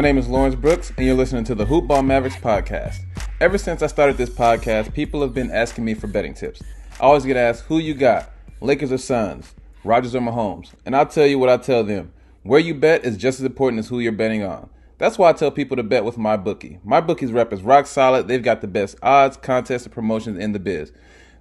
My name is Lawrence Brooks, and you're listening to the Hoop Ball Mavericks podcast. Ever since I started this podcast, people have been asking me for betting tips. I always get asked, who you got? Lakers or Suns? Rodgers or Mahomes? And I'll tell you what I tell them. Where you bet is just as important as who you're betting on. That's why I tell people to bet with my bookie. My bookie's rep is rock solid. They've got the best odds, contests, and promotions in the biz.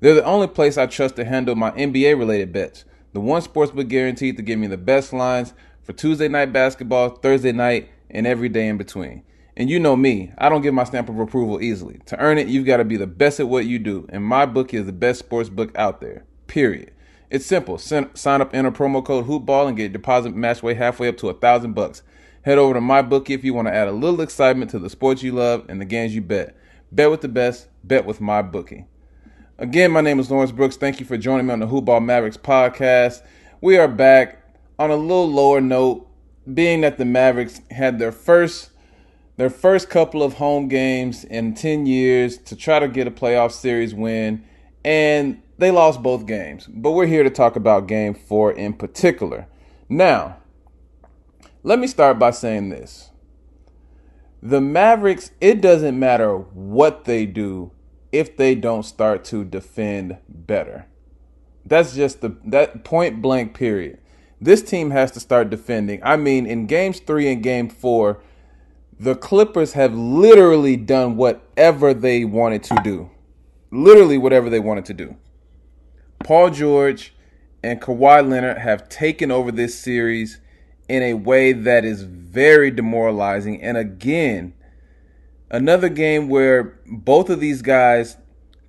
They're the only place I trust to handle my NBA related bets. The one sportsbook guaranteed to give me the best lines for Tuesday night basketball, Thursday night, and every day in between. And you know me, I don't give my stamp of approval easily. To earn it, you've got to be the best at what you do, and my book is the best sports book out there. Period. It's simple. Sign up, enter promo code HoopBall, and get deposit match way halfway up to a thousand bucks. Head over to my bookie if you want to add a little excitement to the sports you love and the games you bet. Bet with the best. Bet with my bookie. Again, my name is Lawrence Brooks. Thank you for joining me on the Hoopball Mavericks podcast. We are back on a little lower note being that the Mavericks had their first their first couple of home games in 10 years to try to get a playoff series win and they lost both games. But we're here to talk about game 4 in particular. Now, let me start by saying this. The Mavericks, it doesn't matter what they do if they don't start to defend better. That's just the that point blank period. This team has to start defending. I mean, in games three and game four, the Clippers have literally done whatever they wanted to do. Literally, whatever they wanted to do. Paul George and Kawhi Leonard have taken over this series in a way that is very demoralizing. And again, another game where both of these guys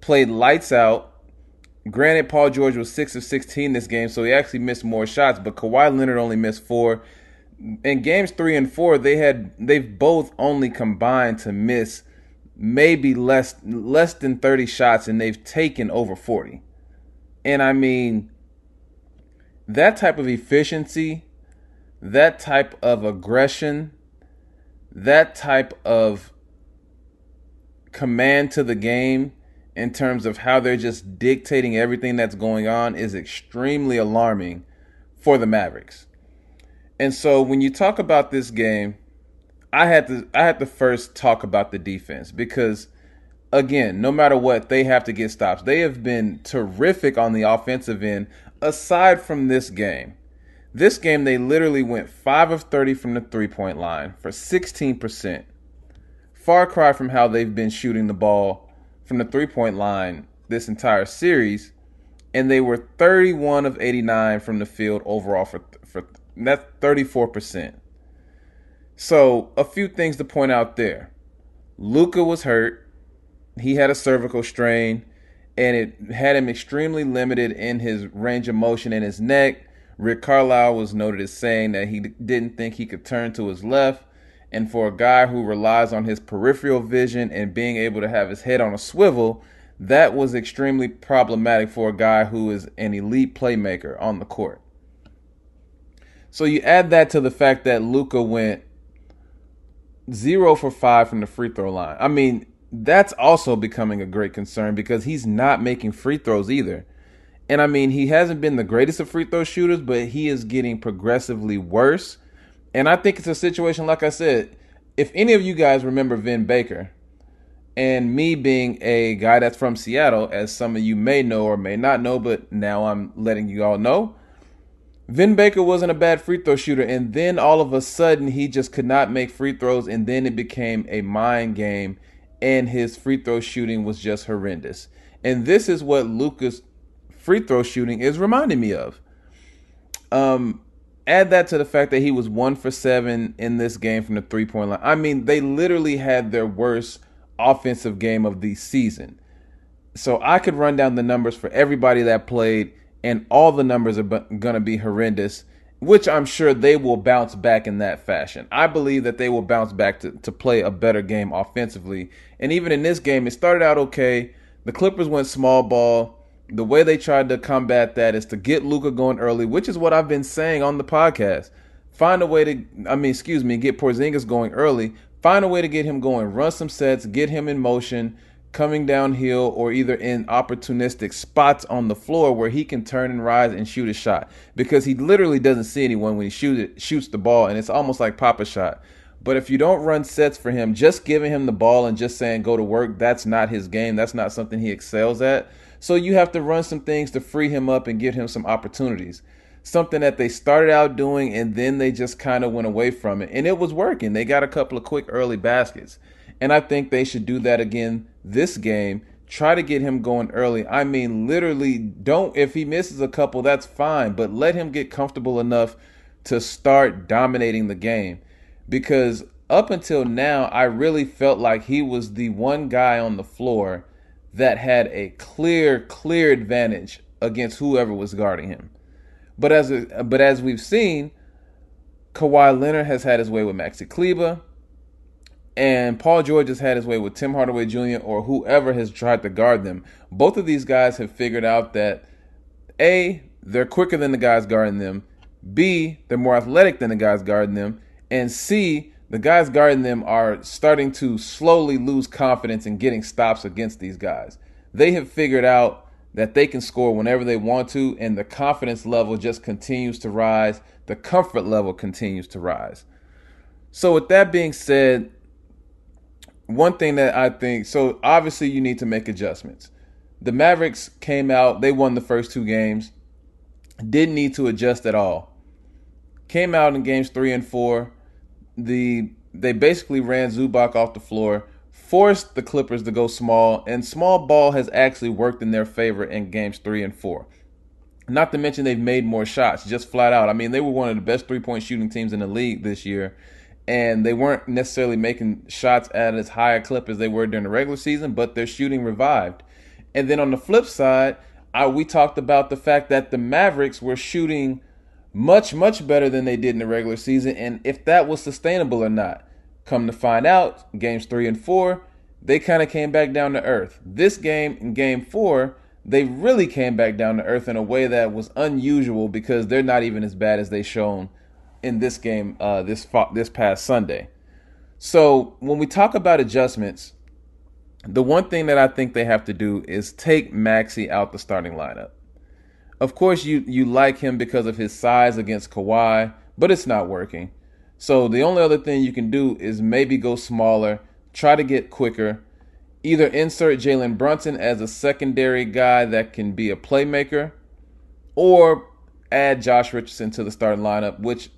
played lights out Granted, Paul George was six of sixteen this game, so he actually missed more shots. But Kawhi Leonard only missed four. In games three and four, they had they've both only combined to miss maybe less less than thirty shots, and they've taken over forty. And I mean, that type of efficiency, that type of aggression, that type of command to the game in terms of how they're just dictating everything that's going on is extremely alarming for the Mavericks. And so when you talk about this game, I had to I had to first talk about the defense because again, no matter what, they have to get stops. They have been terrific on the offensive end aside from this game. This game they literally went 5 of 30 from the three-point line for 16%. Far cry from how they've been shooting the ball from the three point line this entire series, and they were 31 of 89 from the field overall for for that's 34 percent. So a few things to point out there. Luka was hurt. He had a cervical strain, and it had him extremely limited in his range of motion in his neck. Rick Carlisle was noted as saying that he didn't think he could turn to his left and for a guy who relies on his peripheral vision and being able to have his head on a swivel, that was extremely problematic for a guy who is an elite playmaker on the court. So you add that to the fact that Luka went zero for five from the free throw line. I mean, that's also becoming a great concern because he's not making free throws either. And I mean, he hasn't been the greatest of free throw shooters, but he is getting progressively worse and I think it's a situation, like I said, if any of you guys remember Vin Baker, and me being a guy that's from Seattle, as some of you may know or may not know, but now I'm letting you all know, Vin Baker wasn't a bad free throw shooter, and then all of a sudden he just could not make free throws, and then it became a mind game, and his free throw shooting was just horrendous. And this is what Luka's free throw shooting is reminding me of. Um, add that to the fact that he was one for seven in this game from the three point line. I mean, they literally had their worst offensive game of the season. So I could run down the numbers for everybody that played, and all the numbers are going to be horrendous. which I'm sure they will bounce back in that fashion. I believe that they will bounce back to, to play a better game offensively. And even in this game, it started out okay. The Clippers went small ball. The way they tried to combat that is to get Luka going early, which is what I've been saying on the podcast. Find a way to, I mean, excuse me, get Porzingis going early. Find a way to get him going. Run some sets, get him in motion coming downhill or either in opportunistic spots on the floor where he can turn and rise and shoot a shot because he literally doesn't see anyone when he shoot it, shoots the ball and it's almost like pop a shot. But if you don't run sets for him, just giving him the ball and just saying go to work, that's not his game. That's not something he excels at. So you have to run some things to free him up and give him some opportunities. Something that they started out doing and then they just kind of went away from it. And it was working. They got a couple of quick early baskets. And I think they should do that again this game. Try to get him going early. I mean, literally, don't, if he misses a couple, that's fine, but let him get comfortable enough to start dominating the game. Because up until now, I really felt like he was the one guy on the floor that had a clear, clear advantage against whoever was guarding him. But as but as we've seen, Kawhi Leonard has had his way with Maxi Kleber. And Paul George has had his way with Tim Hardaway Jr. or whoever has tried to guard them. Both of these guys have figured out that A, they're quicker than the guys guarding them. B, they're more athletic than the guys guarding them. And C, the guys guarding them are starting to slowly lose confidence in getting stops against these guys. They have figured out that they can score whenever they want to, and the confidence level just continues to rise. The comfort level continues to rise. So, with that being said, one thing that I think so obviously you need to make adjustments. The Mavericks came out, they won the first two games, didn't need to adjust at all. Came out in games three and four. The they basically ran Zubac off the floor, forced the Clippers to go small, and small ball has actually worked in their favor in games three and four. Not to mention they've made more shots, just flat out. I mean, they were one of the best three point shooting teams in the league this year and they weren't necessarily making shots at as high a clip as they were during the regular season, but their shooting revived. And then on the flip side, I, we talked about the fact that the Mavericks were shooting much, much better than they did in the regular season, and if that was sustainable or not. Come to find out, games three and four, they kind of came back down to earth. This game, in game four, they really came back down to earth in a way that was unusual because they're not even as bad as they shown in this game uh, this this past Sunday. So when we talk about adjustments, the one thing that I think they have to do is take Maxi out the starting lineup. Of course, you you like him because of his size against Kawhi, but it's not working. So the only other thing you can do is maybe go smaller, try to get quicker, either insert Jalen Brunson as a secondary guy that can be a playmaker, or add Josh Richardson to the starting lineup, which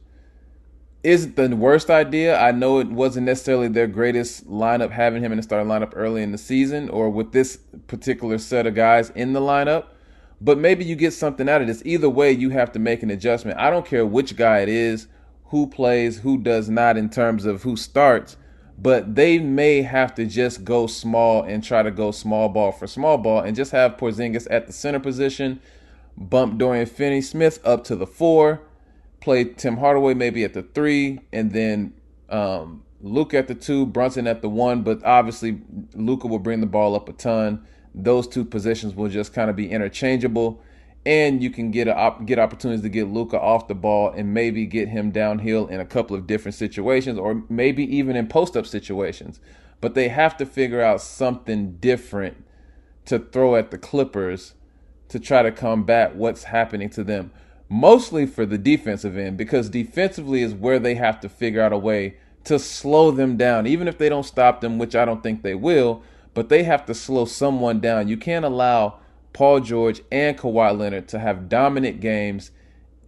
isn't the worst idea. I know it wasn't necessarily their greatest lineup having him in the starting lineup early in the season or with this particular set of guys in the lineup. But maybe you get something out of this. Either way, you have to make an adjustment. I don't care which guy it is, who plays, who does not in terms of who starts, but they may have to just go small and try to go small ball for small ball and just have Porzingis at the center position, bump Dorian Finney Smith up to the four play Tim Hardaway maybe at the three, and then um, Luke at the two, Brunson at the one. But obviously, Luka will bring the ball up a ton. Those two positions will just kind of be interchangeable, and you can get a, get opportunities to get Luka off the ball and maybe get him downhill in a couple of different situations, or maybe even in post up situations. But they have to figure out something different to throw at the Clippers to try to combat what's happening to them mostly for the defensive end because defensively is where they have to figure out a way to slow them down, even if they don't stop them, which I don't think they will. But they have to slow someone down. You can't allow Paul George and Kawhi Leonard to have dominant games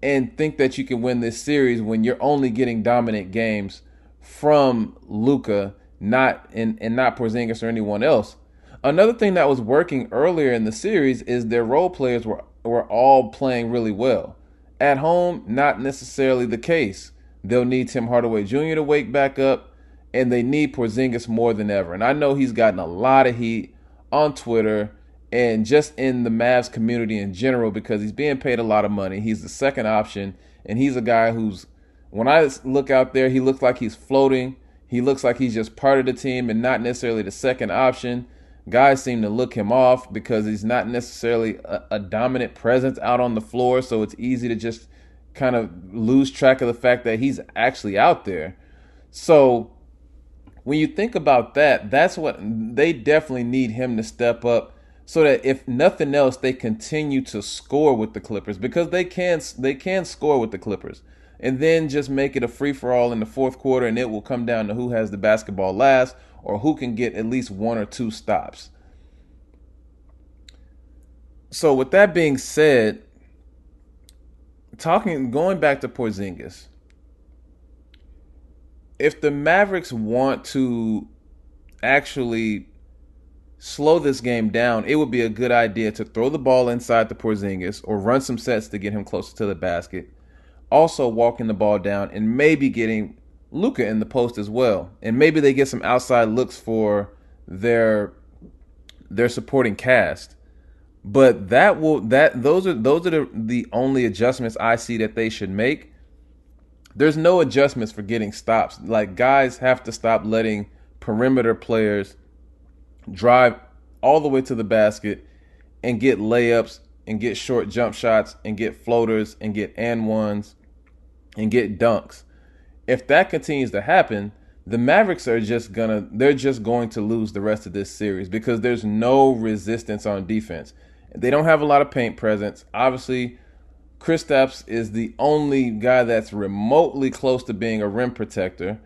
and think that you can win this series when you're only getting dominant games from Luka, not and, and not Porzingis or anyone else. Another thing that was working earlier in the series is their role players were were all playing really well. At home, not necessarily the case. They'll need Tim Hardaway Jr. to wake back up, and they need Porzingis more than ever. And I know he's gotten a lot of heat on Twitter and just in the Mavs community in general because he's being paid a lot of money. He's the second option, and he's a guy who's when I look out there, he looks like he's floating. He looks like he's just part of the team and not necessarily the second option. Guys seem to look him off because he's not necessarily a, a dominant presence out on the floor, so it's easy to just kind of lose track of the fact that he's actually out there. So when you think about that, that's what they definitely need him to step up so that if nothing else they continue to score with the Clippers because they can they can score with the Clippers and then just make it a free for all in the fourth quarter, and it will come down to who has the basketball last or who can get at least one or two stops. So, with that being said, talking going back to Porzingis, if the Mavericks want to actually slow this game down, it would be a good idea to throw the ball inside the Porzingis or run some sets to get him closer to the basket also walking the ball down and maybe getting Luka in the post as well. And maybe they get some outside looks for their their supporting cast. But that will that those are those are the, the only adjustments I see that they should make. There's no adjustments for getting stops. Like guys have to stop letting perimeter players drive all the way to the basket and get layups and get short jump shots and get floaters and get and ones and get dunks. If that continues to happen, the Mavericks are just gonna they're just going to lose the rest of this series because there's no resistance on defense. They don't have a lot of paint presence. Obviously, Kristaps is the only guy that's remotely close to being a rim protector.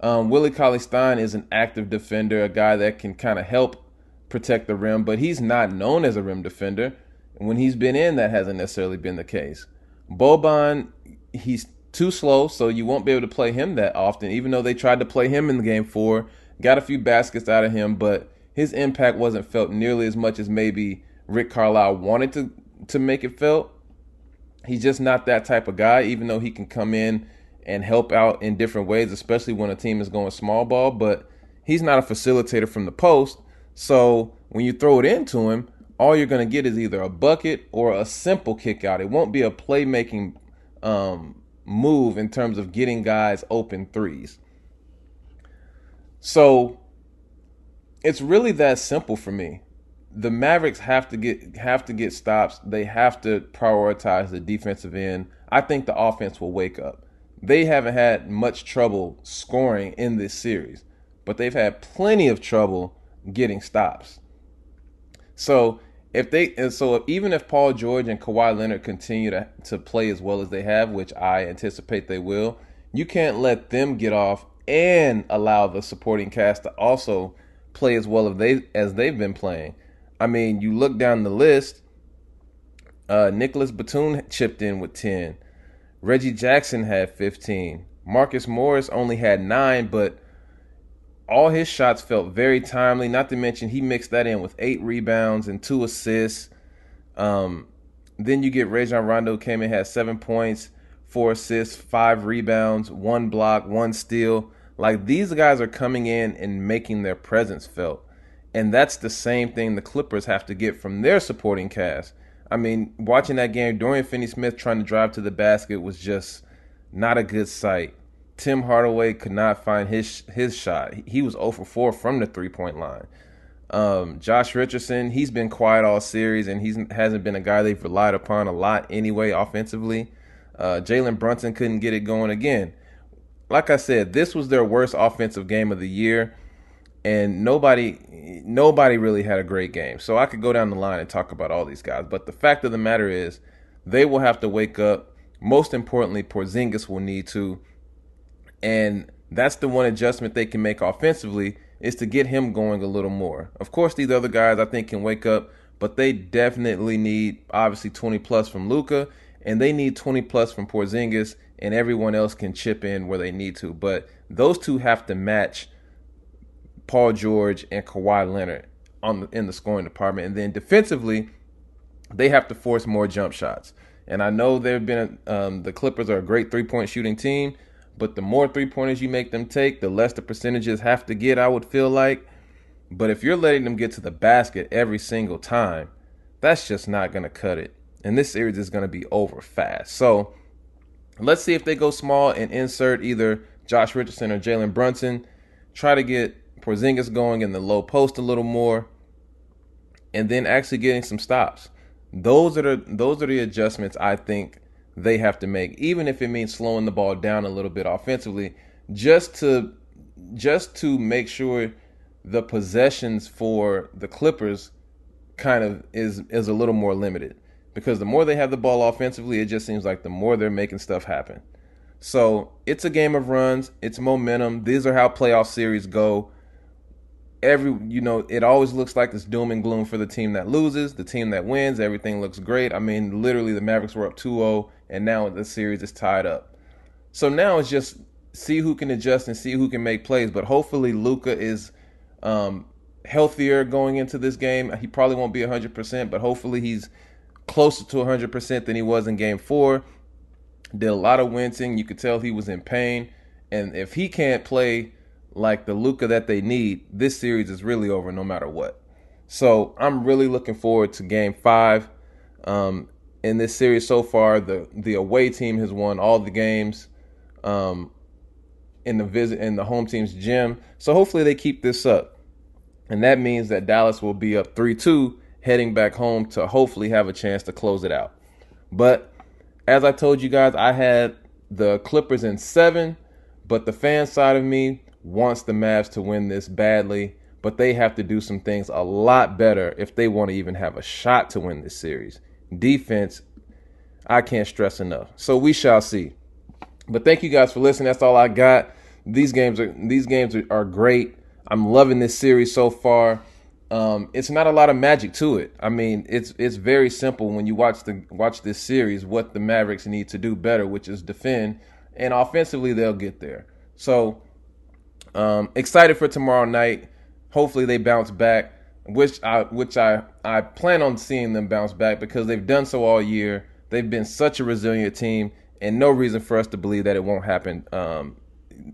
Um, Willie Cauley Stein is an active defender, a guy that can kind of help protect the rim, but he's not known as a rim defender. And when he's been in, that hasn't necessarily been the case. Boban, he's too slow, so you won't be able to play him that often, even though they tried to play him in the game four. Got a few baskets out of him, but his impact wasn't felt nearly as much as maybe Rick Carlisle wanted to, to make it felt. He's just not that type of guy, even though he can come in and help out in different ways, especially when a team is going small ball. But he's not a facilitator from the post. So when you throw it into him, all you're going to get is either a bucket or a simple kick out. It won't be a playmaking um, move in terms of getting guys open threes. So it's really that simple for me. The Mavericks have to get have to get stops. They have to prioritize the defensive end. I think the offense will wake up. They haven't had much trouble scoring in this series, but they've had plenty of trouble getting stops. So if they and so even if Paul George and Kawhi Leonard continue to, to play as well as they have, which I anticipate they will, you can't let them get off and allow the supporting cast to also play as well as they as they've been playing. I mean, you look down the list. Uh, Nicholas Batum chipped in with ten. Reggie Jackson had fifteen. Marcus Morris only had nine, but all his shots felt very timely. Not to mention he mixed that in with eight rebounds and two assists. Um, then you get Rajon Rondo came in had seven points, four assists, five rebounds, one block, one steal. Like these guys are coming in and making their presence felt. And that's the same thing the Clippers have to get from their supporting cast. I mean, watching that game, Dorian Finney Smith trying to drive to the basket was just not a good sight. Tim Hardaway could not find his his shot. He was 0 for 4 from the three point line. Um, Josh Richardson, he's been quiet all series, and he hasn't been a guy they've relied upon a lot anyway offensively. Uh, Jalen Brunson couldn't get it going again. Like I said, this was their worst offensive game of the year, and nobody nobody really had a great game. So I could go down the line and talk about all these guys, but the fact of the matter is, they will have to wake up. Most importantly, Porzingis will need to and that's the one adjustment they can make offensively is to get him going a little more. Of course, these other guys I think can wake up, but they definitely need obviously 20 plus from Luka, and they need 20 plus from Porzingis, and everyone else can chip in where they need to. But those two have to match Paul George and Kawhi Leonard on the, in the scoring department, and then defensively, they have to force more jump shots. And I know there have been um, the Clippers are a great three point shooting team, but the more three pointers you make them take, the less the percentages have to get, I would feel like. But if you're letting them get to the basket every single time, that's just not going to cut it. And this series is going to be over fast. So let's see if they go small and insert either Josh Richardson or Jalen Brunson. Try to get Porzingis going in the low post a little more, and then actually getting some stops. Those are the those are the adjustments I think they have to make, even if it means slowing the ball down a little bit offensively, just to just to make sure the possessions for the Clippers kind of is is a little more limited because the more they have the ball offensively, it just seems like the more they're making stuff happen. So it's a game of runs, it's momentum. These are how playoff series go. Every you know, it always looks like it's doom and gloom for the team that loses, the team that wins, everything looks great. I mean, literally the Mavericks were up 2-0 and now the series is tied up. So now it's just see who can adjust and see who can make plays. But hopefully Luka is um, healthier going into this game. He probably won't be 100%, but hopefully he's closer to 100% than he was in game four. Did a lot of wincing. You could tell he was in pain. And if he can't play like the Luka that they need, this series is really over no matter what. So I'm really looking forward to game five. Um, in this series so far, the the away team has won all the games um, in the visit in the home team's gym. So hopefully they keep this up, and that means that Dallas will be up three two heading back home to hopefully have a chance to close it out. But as I told you guys, I had the Clippers in seven, but the fan side of me wants the Mavs to win this badly. But they have to do some things a lot better if they want to even have a shot to win this series defense, I can't stress enough. So we shall see. But thank you guys for listening. That's all I got. These games are these games are, great. I'm loving this series so far. Um, it's not a lot of magic to it. I mean, it's it's very simple when you watch the watch this series. What the Mavericks need to do better, which is defend, and offensively they'll get there. So um, excited for tomorrow night. Hopefully they bounce back which I which I I plan on seeing them bounce back because they've done so all year. They've been such a resilient team, and no reason for us to believe that it won't happen um,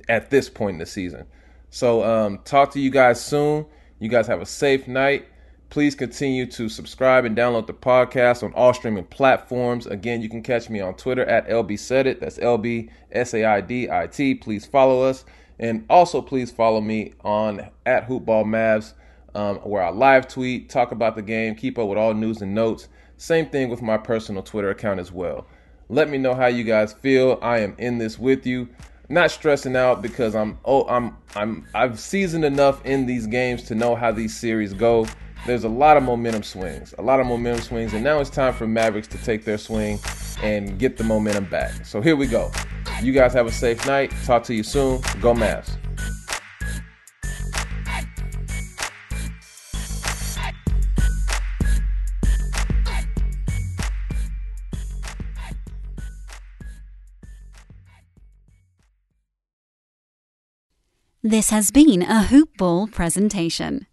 at this point in the season. So, um, talk to you guys soon. You guys have a safe night. Please continue to subscribe and download the podcast on all streaming platforms. Again, you can catch me on Twitter at LB Said It. That's L B S A I D I T. Please follow us. And also, please follow me on at Hoopball Mavs um, where I live tweet, talk about the game, keep up with all news and notes. Same thing with my personal Twitter account as well. Let me know how you guys feel. I am in this with you. Not stressing out because I'm oh I'm I'm I've seasoned enough in these games to know how these series go. There's a lot of momentum swings, a lot of momentum swings, and now it's time for Mavericks to take their swing and get the momentum back. So here we go. You guys have a safe night. Talk to you soon. Go Mavs. This has been a Hoop Ball presentation.